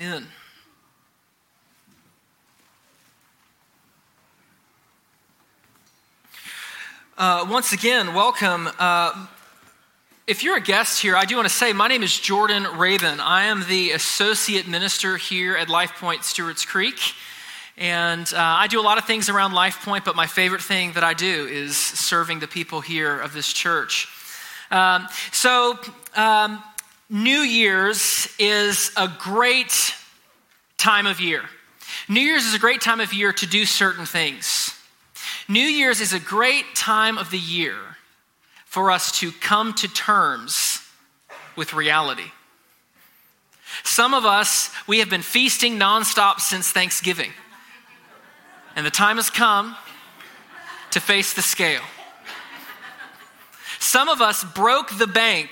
in. Uh, once again, welcome. Uh, if you're a guest here, I do want to say my name is Jordan Raven. I am the associate minister here at Life Point Stewart's Creek. And uh, I do a lot of things around Life Point, but my favorite thing that I do is serving the people here of this church. Um, so, um, New Year's is a great time of year. New Year's is a great time of year to do certain things. New Year's is a great time of the year for us to come to terms with reality. Some of us, we have been feasting nonstop since Thanksgiving. And the time has come to face the scale. Some of us broke the bank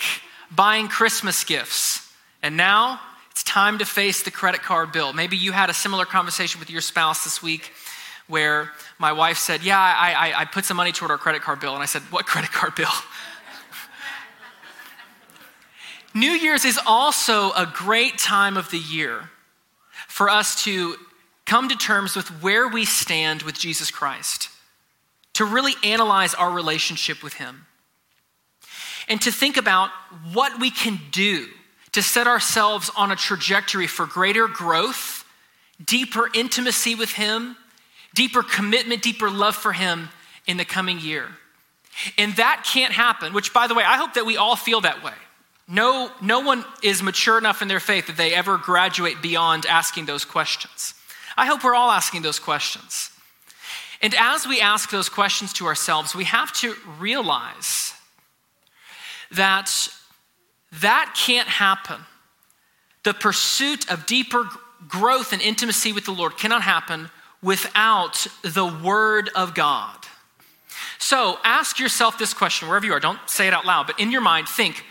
buying Christmas gifts. And now it's time to face the credit card bill. Maybe you had a similar conversation with your spouse this week where my wife said, Yeah, I, I, I put some money toward our credit card bill. And I said, What credit card bill? New Year's is also a great time of the year for us to come to terms with where we stand with Jesus Christ, to really analyze our relationship with Him, and to think about what we can do to set ourselves on a trajectory for greater growth, deeper intimacy with Him, deeper commitment, deeper love for Him in the coming year. And that can't happen, which, by the way, I hope that we all feel that way. No, no one is mature enough in their faith that they ever graduate beyond asking those questions. I hope we're all asking those questions. And as we ask those questions to ourselves, we have to realize that that can't happen. The pursuit of deeper growth and intimacy with the Lord cannot happen without the Word of God. So ask yourself this question wherever you are. Don't say it out loud, but in your mind, think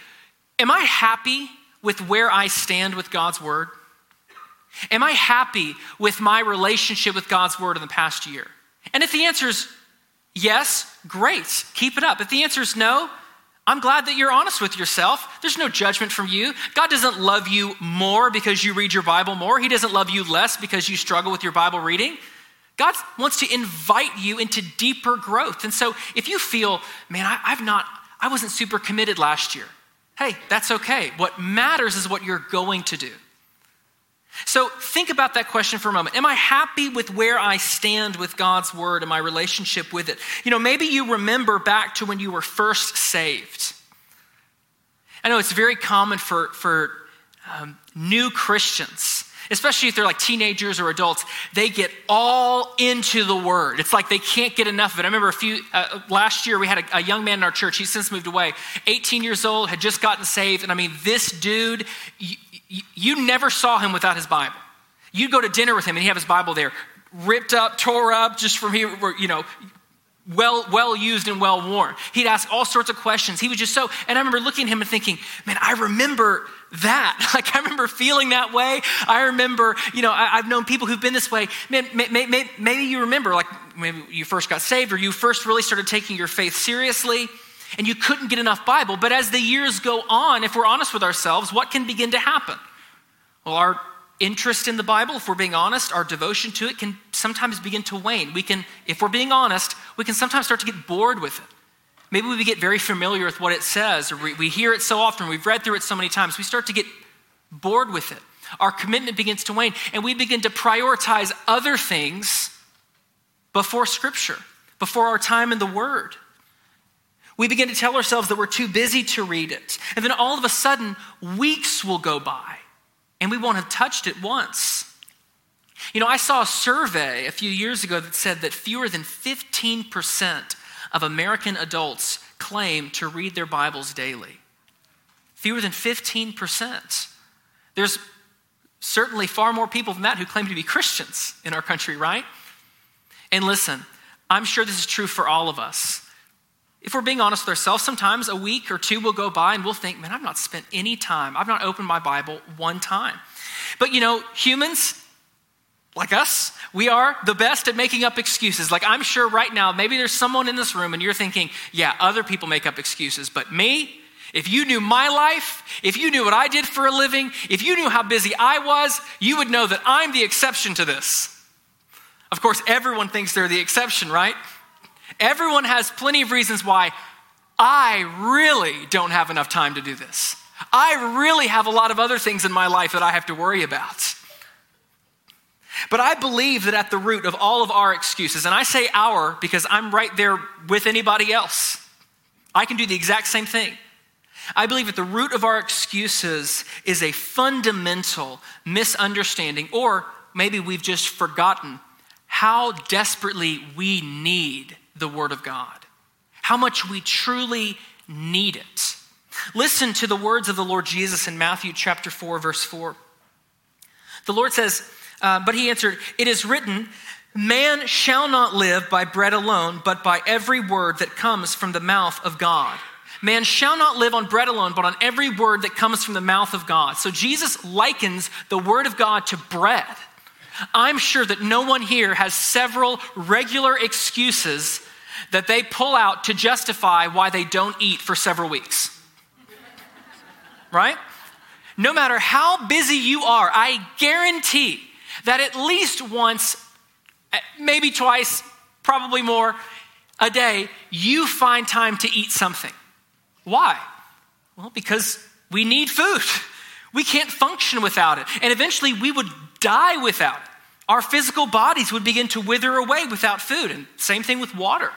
Am I happy with where I stand with God's Word? Am I happy with my relationship with God's Word in the past year? And if the answer is yes, great, keep it up. If the answer is no, I'm glad that you're honest with yourself. There's no judgment from you. God doesn't love you more because you read your Bible more. He doesn't love you less because you struggle with your Bible reading. God wants to invite you into deeper growth. And so if you feel, man, I, have not, I wasn't super committed last year, hey, that's okay. What matters is what you're going to do. So think about that question for a moment. Am I happy with where I stand with God's word and my relationship with it? You know, maybe you remember back to when you were first saved. I know it's very common for, for um, new Christians especially if they're like teenagers or adults, they get all into the word. It's like they can't get enough of it. I remember a few, uh, last year we had a, a, young man in our church, he's since moved away, 18 years old, had just gotten saved. And I mean, this dude, you, never saw him without his Bible. You'd go to dinner with him and he'd have his Bible there, ripped up, tore up, just from here, you know, well, well used and well worn. He'd ask all sorts of questions. He was just so, and I remember looking at him and thinking, man, I remember that. Like, I remember feeling that way. I remember, you know, I, have known people who've been this way. Man, may, may, may, maybe you remember, like, maybe you first got saved or you first really started taking your faith seriously and you couldn't get enough Bible. But as the years go on, if we're honest with ourselves, what can begin to happen? Well, our interest in the Bible, if we're being honest, our devotion to it can sometimes begin to wane. We can, if we're being honest, we can sometimes start to get bored with it. Maybe we get very familiar with what it says, or we, we hear it so often, we've read through it so many times, we start to get bored with it. Our commitment begins to wane, and we begin to prioritize other things before Scripture, before our time in the Word. We begin to tell ourselves that we're too busy to read it. And then all of a sudden, weeks will go by, and we won't have touched it once. You know, I saw a survey a few years ago that said that fewer than 15% of American adults claim to read their Bibles daily. Fewer than 15%. There's certainly far more people than that who claim to be Christians in our country, right? And listen, I'm sure this is true for all of us. If we're being honest with ourselves, sometimes a week or two will go by and we'll think, man, I've not spent any time, I've not opened my Bible one time. But you know, humans, like us, we are the best at making up excuses. Like, I'm sure right now, maybe there's someone in this room and you're thinking, yeah, other people make up excuses, but me, If you knew my life, if you knew what I did for a living, if you knew how busy I was, you would know that I'm the exception to this. Of course, everyone thinks they're the exception, right? Everyone has plenty of reasons why I really don't have enough time to do this. I really have a lot of other things in my life that I have to worry about. But I believe that at the root of all of our excuses, and I say our because I'm right there with anybody else, I can do the exact same thing. I believe at the root of our excuses is a fundamental misunderstanding, or maybe we've just forgotten how desperately we need the Word of God, how much we truly need it. Listen to the words of the Lord Jesus in Matthew chapter 4, verse 4. The Lord says, uh, But he answered, It is written, Man shall not live by bread alone, but by every word that comes from the mouth of God. Man shall not live on bread alone, but on every word that comes from the mouth of God. So Jesus likens the word of God to bread. I'm sure that no one here has several regular excuses that they pull out to justify why they don't eat for several weeks. Right? No matter how busy you are, I guarantee that at least once, eh, maybe twice, probably more a day, you find time to eat something. Why? Well, because we need food. We can't function without it. And eventually we would die without it. Our physical bodies would begin to wither away without food. And same thing with water.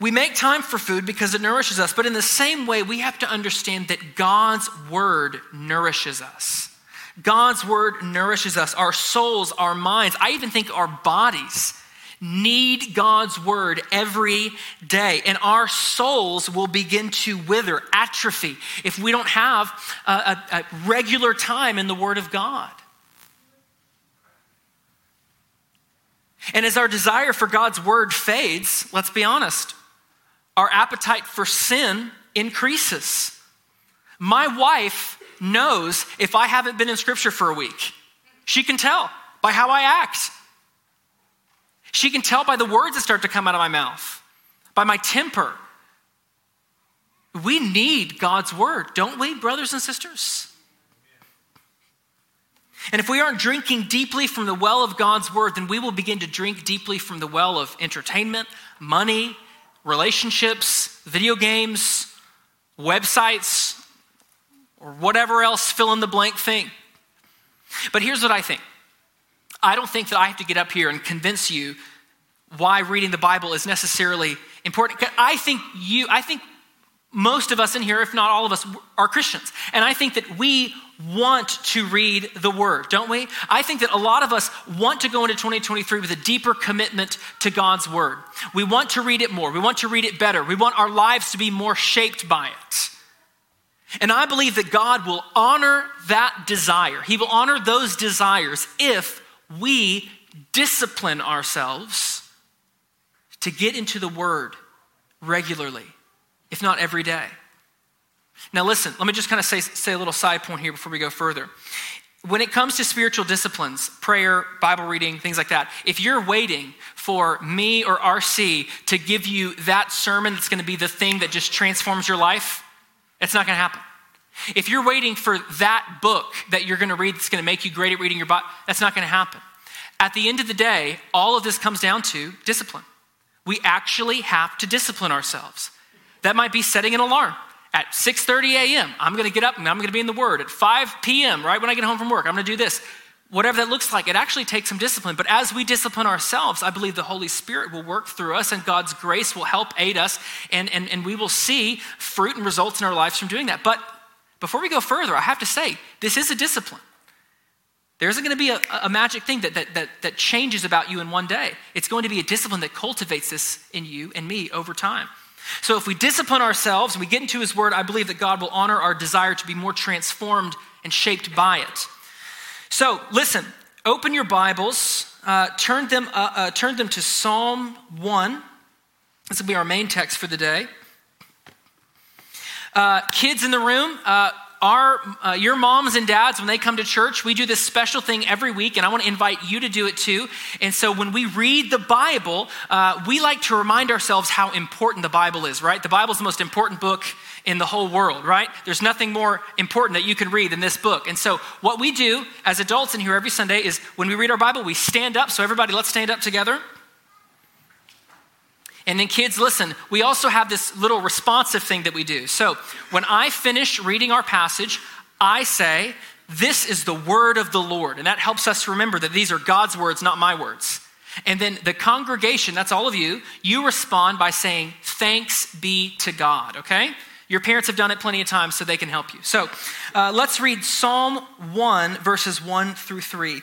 We make time for food because it nourishes us, but in the same way, we have to understand that God's word nourishes us. God's word nourishes us, our souls, our minds, I even think our bodies need God's word every day, and our souls will begin to wither, atrophy, if we don't have a, a, a regular time in the word of God. And as our desire for God's word fades, let's be honest, our appetite for sin increases. My wife knows if I haven't been in scripture for a week. She can tell by how I act. She can tell by the words that start to come out of my mouth, by my temper. We need God's word, don't we, brothers and sisters? And if we aren't drinking deeply from the well of God's word, then we will begin to drink deeply from the well of entertainment, money, relationships, video games, websites, or whatever else fill in the blank thing. But here's what I think I don't think that I have to get up here and convince you why reading the Bible is necessarily important. I think you, I think most of us in here, if not all of us, are Christians. And I think that we want to read the Word, don't we? I think that a lot of us want to go into 2023 with a deeper commitment to God's Word. We want to read it more. We want to read it better. We want our lives to be more shaped by it. And I believe that God will honor that desire. He will honor those desires if we discipline ourselves to get into the Word regularly, if not every day. Now, listen, let me just kind of say, say a little side point here before we go further. When it comes to spiritual disciplines, prayer, Bible reading, things like that, if you're waiting for me or RC to give you that sermon that's going to be the thing that just transforms your life, it's not going to happen. If you're waiting for that book that you're going to read that's going to make you great at reading your Bible, that's not going to happen. At the end of the day, all of this comes down to discipline. We actually have to discipline ourselves. That might be setting an alarm at 6:30 a.m. I'm going to get up and I'm going to be in the word at 5 p.m. right when I get home from work. I'm going to do this. Whatever that looks like, it actually takes some discipline. But as we discipline ourselves, I believe the Holy Spirit will work through us and God's grace will help aid us, and, and, and we will see fruit and results in our lives from doing that. But before we go further, I have to say, this is a discipline. There isn't going to be a, a magic thing that, that, that, that changes about you in one day. It's going to be a discipline that cultivates this in you and me over time. So if we discipline ourselves and we get into His Word, I believe that God will honor our desire to be more transformed and shaped by it. So listen, open your Bibles, uh, turn, them, uh, uh, turn them to Psalm 1. This will be our main text for the day. Uh, kids in the room, uh, our, uh, your moms and dads, when they come to church, we do this special thing every week, and I want to invite you to do it too. And so when we read the Bible, uh, we like to remind ourselves how important the Bible is, right? The Bible is the most important book in the whole world, right? There's nothing more important that you can read than this book. And so, what we do as adults in here every Sunday is when we read our Bible, we stand up. So, everybody, let's stand up together. And then, kids, listen, we also have this little responsive thing that we do. So, when I finish reading our passage, I say, This is the word of the Lord. And that helps us remember that these are God's words, not my words. And then the congregation, that's all of you, you respond by saying, Thanks be to God, okay? Your parents have done it plenty of times, so they can help you. So uh, let's read Psalm 1, verses 1 through 3.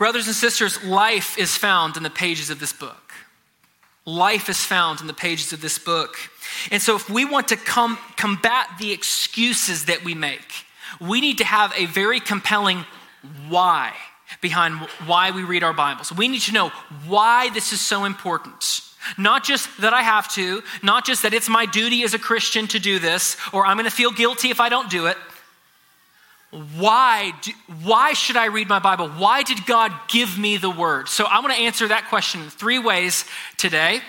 Brothers and sisters, life is found in the pages of this book. Life is found in the pages of this book. And so, if we want to com- combat the excuses that we make, we need to have a very compelling why behind why we read our Bibles. We need to know why this is so important. Not just that I have to, not just that it's my duty as a Christian to do this, or I'm going to feel guilty if I don't do it why, do, why should I read my Bible? Why did God give me the word? So I'm going to answer that question in three ways today.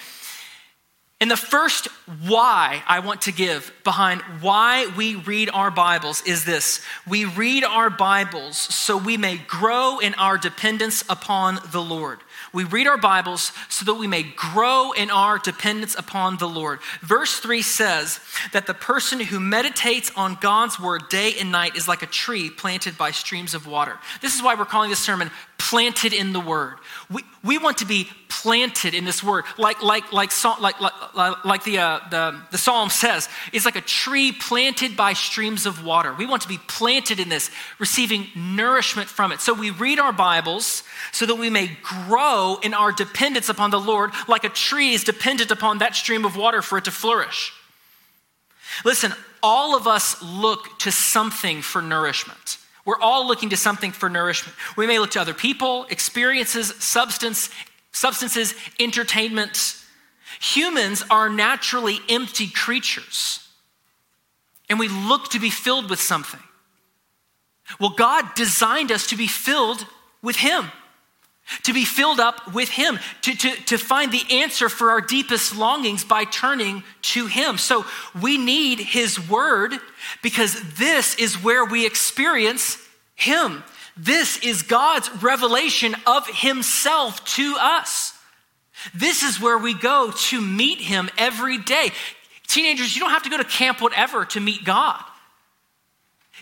And the first why I want to give behind why we read our Bibles is this we read our Bibles so we may grow in our dependence upon the Lord. We read our Bibles so that we may grow in our dependence upon the Lord. Verse 3 says that the person who meditates on God's word day and night is like a tree planted by streams of water. This is why we're calling this sermon planted in the word. We, we want to be planted in this word, like, like, like, like, like, like the, uh, the, the psalm says. It's like a tree planted by streams of water. We want to be planted in this, receiving nourishment from it. So we read our Bibles so that we may grow in our dependence upon the Lord, like a tree is dependent upon that stream of water for it to flourish. Listen, all of us look to something for nourishment. We're all looking to something for nourishment. We may look to other people, experiences, substance, substances, entertainment. Humans are naturally empty creatures, and we look to be filled with something. Well, God designed us to be filled with Him, to be filled up with Him, to, to, to find the answer for our deepest longings by turning to Him. So we need His Word because this is where we experience Him. This is God's revelation of Himself to us. This is where we go to meet Him every day. Teenagers, you don't have to go to camp whatever to meet God.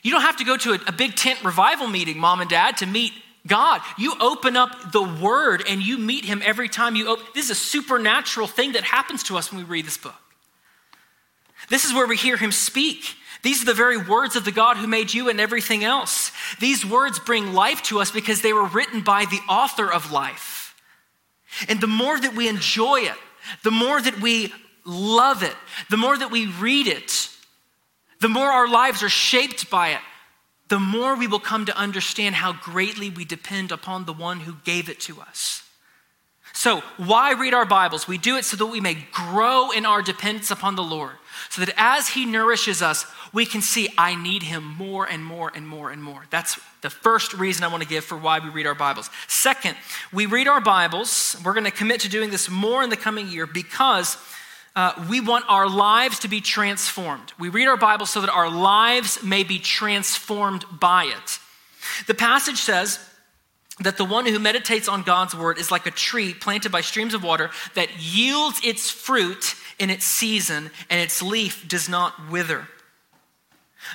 You don't have to go to a, a big tent revival meeting, mom and dad, to meet God. You open up the Word and you meet Him every time you open. This is a supernatural thing that happens to us when we read this book. This is where we hear Him speak. These are the very words of the God who made you and everything else. These words bring life to us because they were written by the author of life. And the more that we enjoy it, the more that we love it, the more that we read it, the more our lives are shaped by it, the more we will come to understand how greatly we depend upon the one who gave it to us. So, why read our Bibles? We do it so that we may grow in our dependence upon the Lord, so that as He nourishes us, we can see, I need Him more and more and more and more. That's the first reason I want to give for why we read our Bibles. Second, we read our Bibles. We're going to commit to doing this more in the coming year because uh, we want our lives to be transformed. We read our Bible so that our lives may be transformed by it. The passage says, that the one who meditates on God's word is like a tree planted by streams of water that yields its fruit in its season and its leaf does not wither.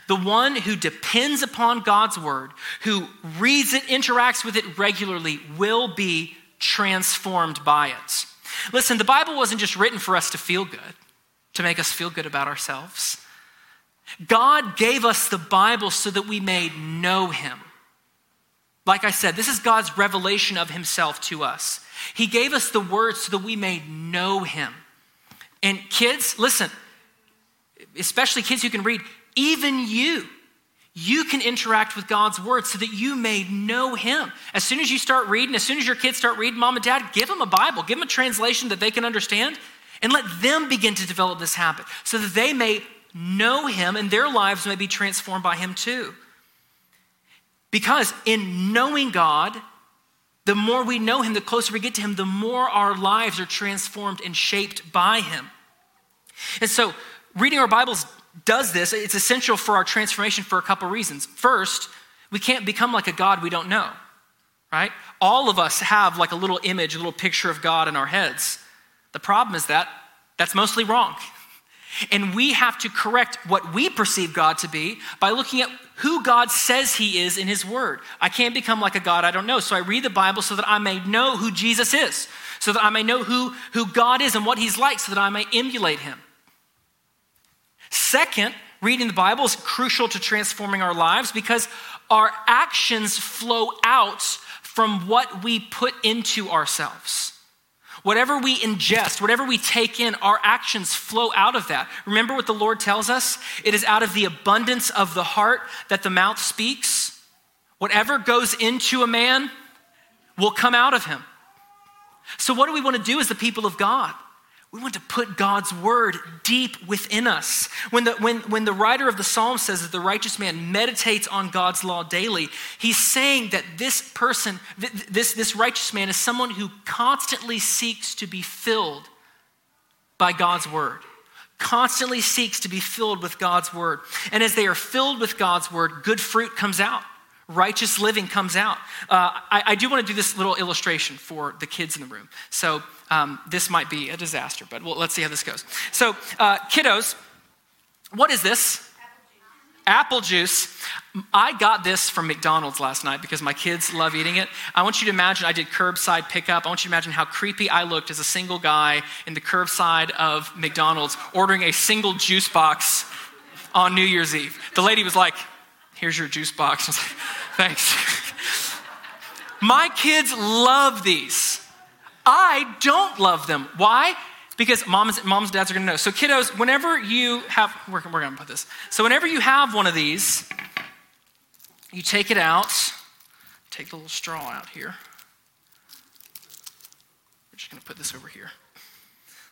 The one who depends upon God's word, who reads it, interacts with it regularly, will be transformed by it. Listen, the Bible wasn't just written for us to feel good, to make us feel good about ourselves. God gave us the Bible so that we may know Him. Like I said, this is God's revelation of Himself to us. He gave us the Word so that we may know Him. And kids, listen, especially kids who can read, even you, you can interact with God's Word so that you may know Him. As soon as you start reading, as soon as your kids start reading, mom and dad, give them a Bible, give them a translation that they can understand, and let them begin to develop this habit so that they may know Him and their lives may be transformed by Him too. Because in knowing God, the more we know Him, the closer we get to Him, the more our lives are transformed and shaped by Him. And so, reading our Bibles does this. It's essential for our transformation for a couple reasons. First, we can't become like a God we don't know, right? All of us have like a little image, a little picture of God in our heads. The problem is that that's mostly wrong. And we have to correct what we perceive God to be by looking at who God says He is in His Word. I can't become like a God I don't know. So I read the Bible so that I may know who Jesus is, so that I may know who, who God is and what He's like, so that I may emulate Him. Second, reading the Bible is crucial to transforming our lives because our actions flow out from what we put into ourselves. Whatever we ingest, whatever we take in, our actions flow out of that. Remember what the Lord tells us? It is out of the abundance of the heart that the mouth speaks. Whatever goes into a man will come out of him. So, what do we want to do as the people of God? We want to put God's word deep within us. When the, when, when the writer of the psalm says that the righteous man meditates on God's law daily, he's saying that this person, this, this righteous man, is someone who constantly seeks to be filled by God's word. Constantly seeks to be filled with God's word. And as they are filled with God's word, good fruit comes out righteous living comes out. Uh, I, I, do want to do this little illustration for the kids in the room. So um, this might be a disaster, but well, let's see how this goes. So, uh, kiddos, what is this? Apple juice. I got this from McDonald's last night because my kids love eating it. I want you to imagine I did curbside pickup. I want you to imagine how creepy I looked as a single guy in the curbside of McDonald's ordering a single juice box on New Year's Eve. The lady was like, Here's your juice box. I was like, Thanks. My kids love these. I don't love them. Why? Because moms, moms and dads are gonna know. So, kiddos, whenever you have, we're, we're gonna put this. So, whenever you have one of these, you take it out, take the little straw out here. We're just gonna put this over here.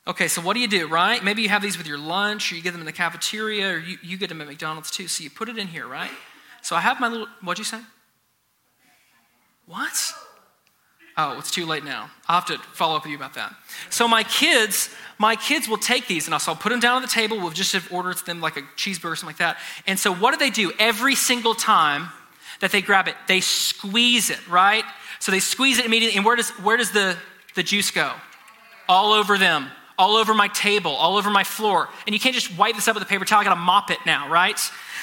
Okay, so what do you do, right? Maybe you have these with your lunch, or you get them in the cafeteria, or you, you get them at McDonald's too. So you put it in here, right? So I have my little, what'd you say? What? Oh, it's too late now. I'll have to follow up with you about that. So my kids, my kids will take these and I'll, put them down on the table. We'll just have ordered them like a cheeseburger or something like that. And so what do they do every single time that they grab it? They squeeze it, right? So they squeeze it immediately. And where does, where does the, the juice go? All over them, all over my table, all over my floor. And you can't just wipe this up with a paper towel. I gotta mop it now, right?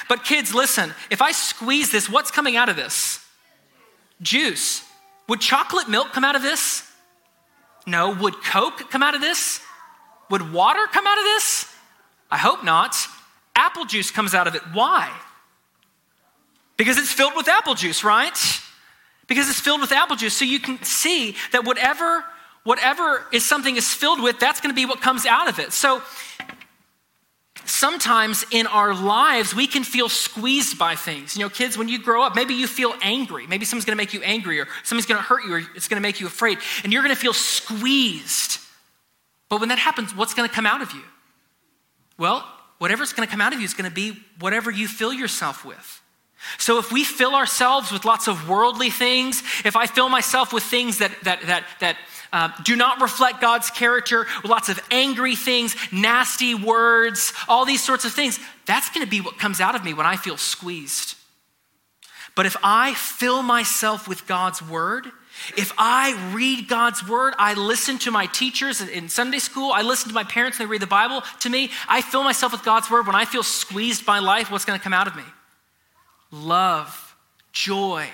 But kids, listen, if I squeeze this, what's coming out of this? Juice. Would chocolate milk come out of this? No. Would Coke come out of this? Would water come out of this? I hope not. Apple juice comes out of it. Why? Because it's filled with apple juice, right? Because it's filled with apple juice. So you can see that whatever whatever is something is filled with, that's going to be what comes out of it. So sometimes in our lives, we can feel squeezed by things. You know, kids, when you grow up, maybe you feel angry. Maybe someone's going to make you angry, or somebody's going to hurt you, or it's going to make you afraid. And you're going to feel squeezed. But when that happens, what's going to come out of you? Well, whatever's going to come out of you is going to be whatever you fill yourself with. So if we fill ourselves with lots of worldly things, if I fill myself with things that, that, that, that uh, do not reflect God's character, lots of angry things, nasty words, all these sorts of things. That's going to be what comes out of me when I feel squeezed. But if I fill myself with God's word, if I read God's word, I listen to my teachers in Sunday school, I listen to my parents when they read the Bible to me, I fill myself with God's word. When I feel squeezed by life, what's going to come out of me? Love, joy,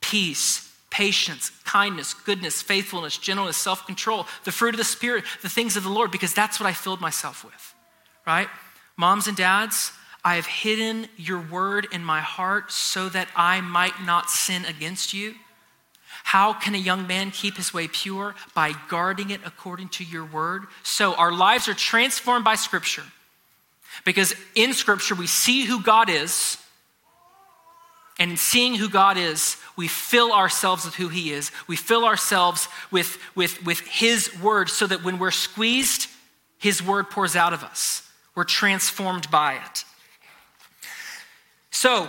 peace, patience, kindness, goodness, faithfulness, gentleness, self control, the fruit of the Spirit, the things of the Lord, because that's what I filled myself with, right? Moms and dads, I have hidden your word in my heart so that I might not sin against you. How can a young man keep his way pure? By guarding it according to your word. So our lives are transformed by Scripture because in Scripture we see who God is and seeing who God is, we fill ourselves with who He is. We fill ourselves with, with, with His word so that when we're squeezed, His word pours out of us. We're transformed by it. So,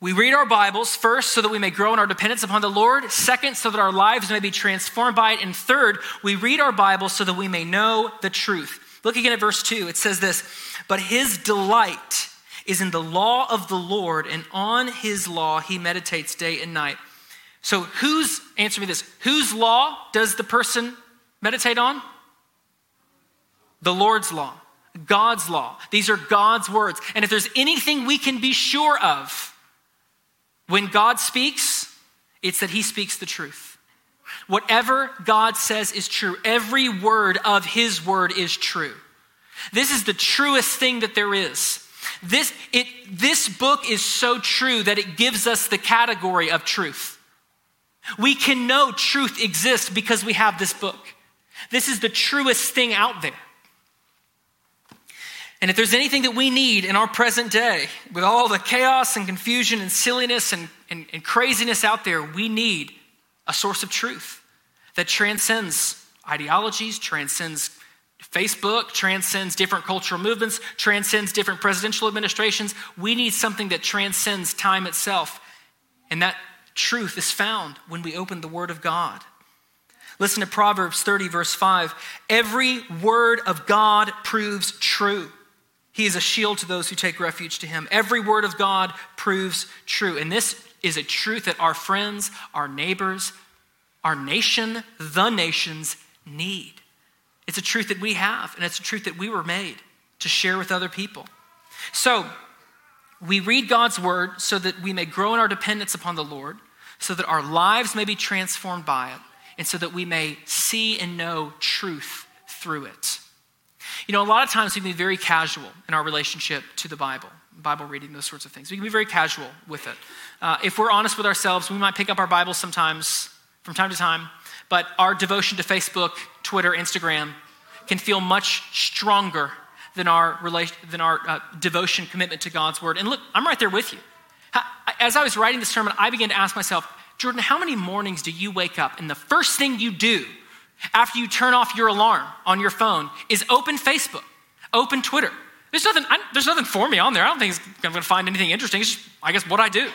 we read our Bibles first so that we may grow in our dependence upon the Lord. Second, so that our lives may be transformed by it. And third, we read our Bibles so that we may know the truth. Look again at verse 2. It says this But his delight is in the law of the Lord, and on his law he meditates day and night. So, whose, answer me this, whose law does the person meditate on? The Lord's law, God's law. These are God's words. And if there's anything we can be sure of when God speaks, it's that he speaks the truth. Whatever God says is true. Every word of his word is true. This is the truest thing that there is. This, it, this book is so true that it gives us the category of truth. We can know truth exists because we have this book. This is the truest thing out there. And if there's anything that we need in our present day, with all the chaos and confusion and silliness and, and, and craziness out there, we need a source of truth that transcends ideologies, transcends Facebook transcends different cultural movements, transcends different presidential administrations. We need something that transcends time itself. And that truth is found when we open the Word of God. Listen to Proverbs 30, verse 5. Every word of God proves true. He is a shield to those who take refuge to him. Every word of God proves true. And this is a truth that our friends, our neighbors, our nation, the nations need. It's a truth that we have, and it's a truth that we were made to share with other people. So, we read God's word so that we may grow in our dependence upon the Lord, so that our lives may be transformed by it, and so that we may see and know truth through it. You know, a lot of times we can be very casual in our relationship to the Bible, Bible reading, those sorts of things. We can be very casual with it. Uh, if we're honest with ourselves, we might pick up our Bible sometimes, from time to time, but our devotion to Facebook, Twitter, Instagram can feel much stronger than our, than our uh, devotion, commitment to God's word. And look, I'm right there with you. As I was writing this sermon, I began to ask myself, Jordan, how many mornings do you wake up and the first thing you do after you turn off your alarm on your phone is open Facebook, open Twitter? There's nothing, I, there's nothing for me on there. I don't think I'm going to find anything interesting. It's just, I guess, what I do.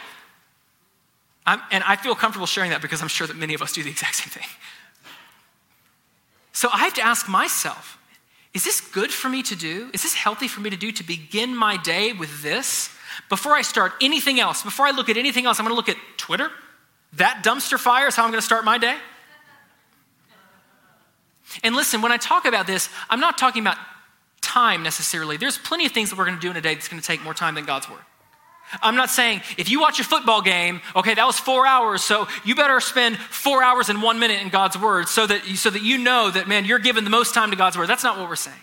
I'm, and I feel comfortable sharing that because I'm sure that many of us do the exact same thing. So I have to ask myself is this good for me to do? Is this healthy for me to do to begin my day with this? Before I start anything else, before I look at anything else, I'm going to look at Twitter. That dumpster fire is how I'm going to start my day. And listen, when I talk about this, I'm not talking about time necessarily. There's plenty of things that we're going to do in a day that's going to take more time than God's word. I'm not saying if you watch a football game, okay, that was four hours, so you better spend four hours and one minute in God's word so that, so that you know that, man, you're giving the most time to God's word. That's not what we're saying.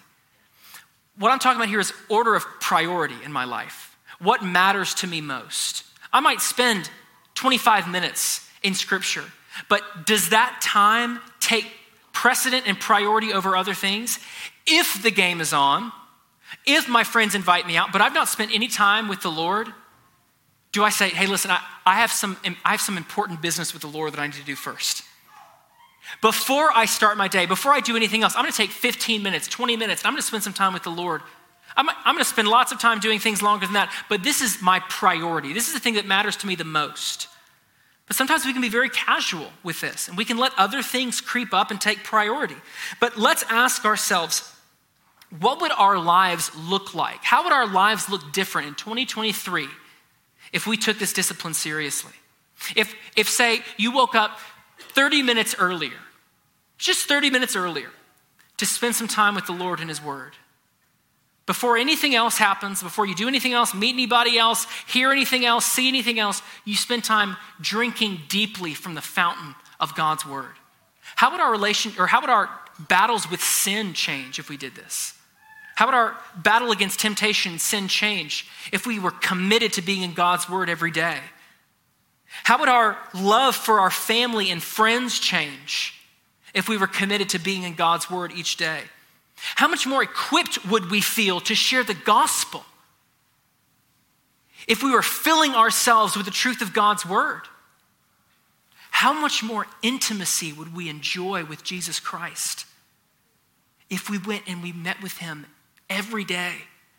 What I'm talking about here is order of priority in my life. What matters to me most? I might spend 25 minutes in scripture, but does that time take precedent and priority over other things? If the game is on, if my friends invite me out, but I've not spent any time with the Lord, do I say, hey, listen, I, I, have some, I have some important business with the Lord that I need to do first? Before I start my day, before I do anything else, I'm going to take 15 minutes, 20 minutes, I'm going to spend some time with the Lord. I'm, I'm going to spend lots of time doing things longer than that, but this is my priority. This is the thing that matters to me the most. But sometimes we can be very casual with this, and we can let other things creep up and take priority. But let's ask ourselves what would our lives look like? How would our lives look different in 2023 if we took this discipline seriously. If, if say, you woke up 30 minutes earlier, just 30 minutes earlier, to spend some time with the Lord and His Word. Before anything else happens, before you do anything else, meet anybody else, hear anything else, see anything else, you spend time drinking deeply from the fountain of God's word. How would our relation or how would our battles with sin change if we did this? How would our battle against temptation and sin change if we were committed to being in God's word every day? How would our love for our family and friends change if we were committed to being in God's word each day? How much more equipped would we feel to share the gospel if we were filling ourselves with the truth of God's word? How much more intimacy would we enjoy with Jesus Christ if we went and we met with him every day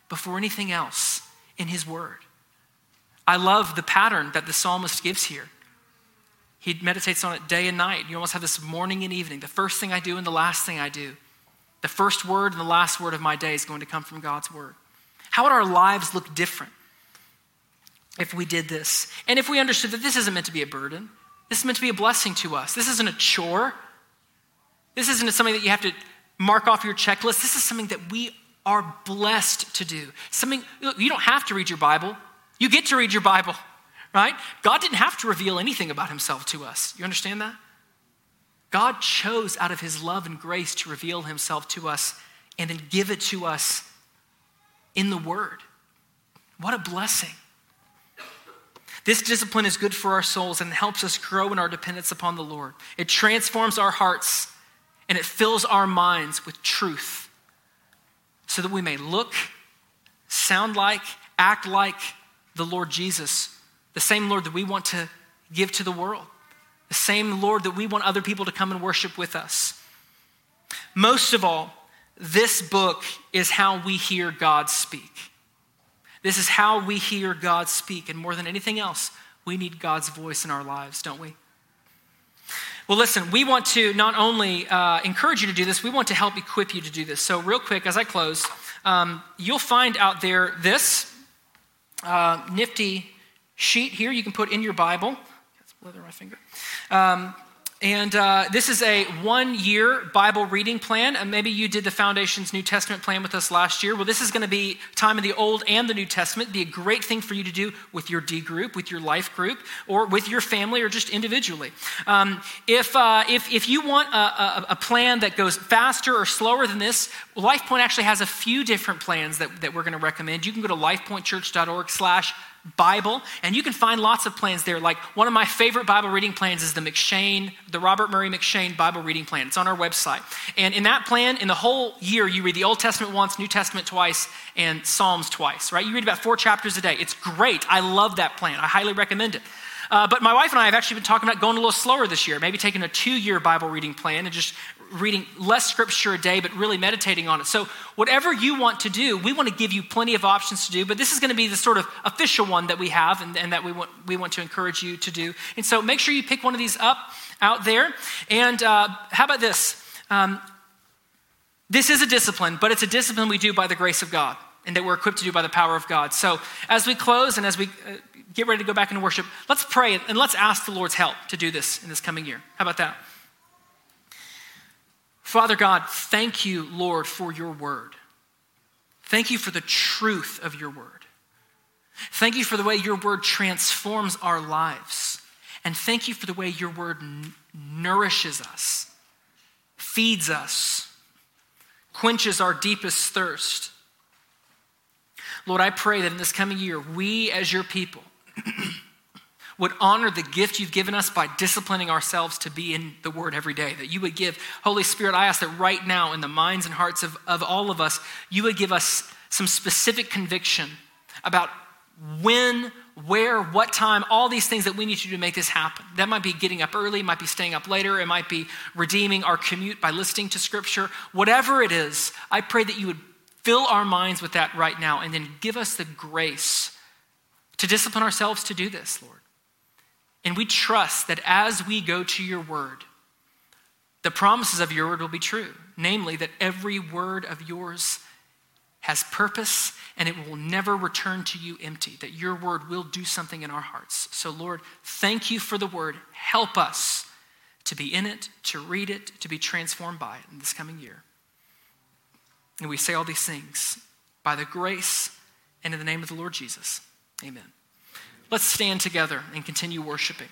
before anything else in his word? I love the pattern that the psalmist gives here. He meditates on it day and night. You almost have this morning and evening. The first thing I do and the last thing I do. The first word and the last word of my day is going to come from God's word. How would our lives look different if we did this? And if we understood that this isn't meant to be a burden, this is meant to be a blessing to us. This isn't a chore. This isn't something that you have to mark off your checklist. This is something that we are blessed to do. Something you don't have to read your Bible. You get to read your Bible, right? God didn't have to reveal anything about himself to us. You understand that? God chose out of his love and grace to reveal himself to us and then give it to us in the Word. What a blessing. This discipline is good for our souls and helps us grow in our dependence upon the Lord. It transforms our hearts and it fills our minds with truth so that we may look, sound like, act like, the Lord Jesus, the same Lord that we want to give to the world, the same Lord that we want other people to come and worship with us. Most of all, this book is how we hear God speak. This is how we hear God speak. And more than anything else, we need God's voice in our lives, don't we? Well, listen, we want to not only uh, encourage you to do this, we want to help equip you to do this. So, real quick, as I close, um, you'll find out there this uh, nifty sheet here you can put in your Bible. Let's my finger. Um, and uh, this is a one year Bible reading plan. And maybe you did the Foundation's New Testament plan with us last year. Well, this is going to be time in the Old and the New Testament. Be a great thing for you to do with your D group, with your life group, or with your family, or just individually. Um, if, uh, if, if you want a, a, a, plan that goes faster or slower than this, LifePoint actually has a few different plans that, that we're going to recommend. You can go to lifepointchurch.org slash Bible, and you can find lots of plans there. Like one of my favorite Bible reading plans is the McCheyne, the Robert Murray M'Cheyne Bible reading plan. It's on our website. And in that plan, in the whole year, you read the Old Testament once, New Testament twice, and Psalms twice, right? You read about four chapters a day. It's great. I love that plan. I highly recommend it. Uh, but my wife and I have actually been talking about going a little slower this year, maybe taking a two year Bible reading plan and just reading less scripture a day, but really meditating on it. So, whatever you want to do, we want to give you plenty of options to do, but this is going to be the sort of official one that we have and, and that we want, we want to encourage you to do. And so, make sure you pick one of these up out there. And uh, how about this? Um, this is a discipline, but it's a discipline we do by the grace of God and that we're equipped to do by the power of God. So, as we close and as we uh, get ready to go back into worship, let's pray and let's ask the Lord's help to do this in this coming year. How about that? Father God, thank you, Lord, for your word. Thank you for the truth of your word. Thank you for the way your word transforms our lives. And thank you for the way your word n- nourishes us, feeds us, quenches our deepest thirst. Lord, I pray that in this coming year, we as your people would honor the gift you've given us by disciplining ourselves to be in the Word every day. That you would give, Holy Spirit, I ask that right now in the minds and hearts of, of all of us, you would give us some specific conviction about when, where, what time, all these things that we need to do to make this happen. That might be getting up early, might be staying up later, it might be redeeming our commute by listening to Scripture. Whatever it is, I pray that you would fill our minds with that right now and then give us the grace to discipline ourselves to do this, Lord. And we trust that as we go to your word, the promises of your word will be true. Namely, that every word of yours has purpose and it will never return to you empty, that your word will do something in our hearts. So, Lord, thank you for the word. Help us to be in it, to read it, to be transformed by it in this coming year. And we say all these things by the grace and in the name of the Lord Jesus. Amen. Let's stand together and continue worshiping.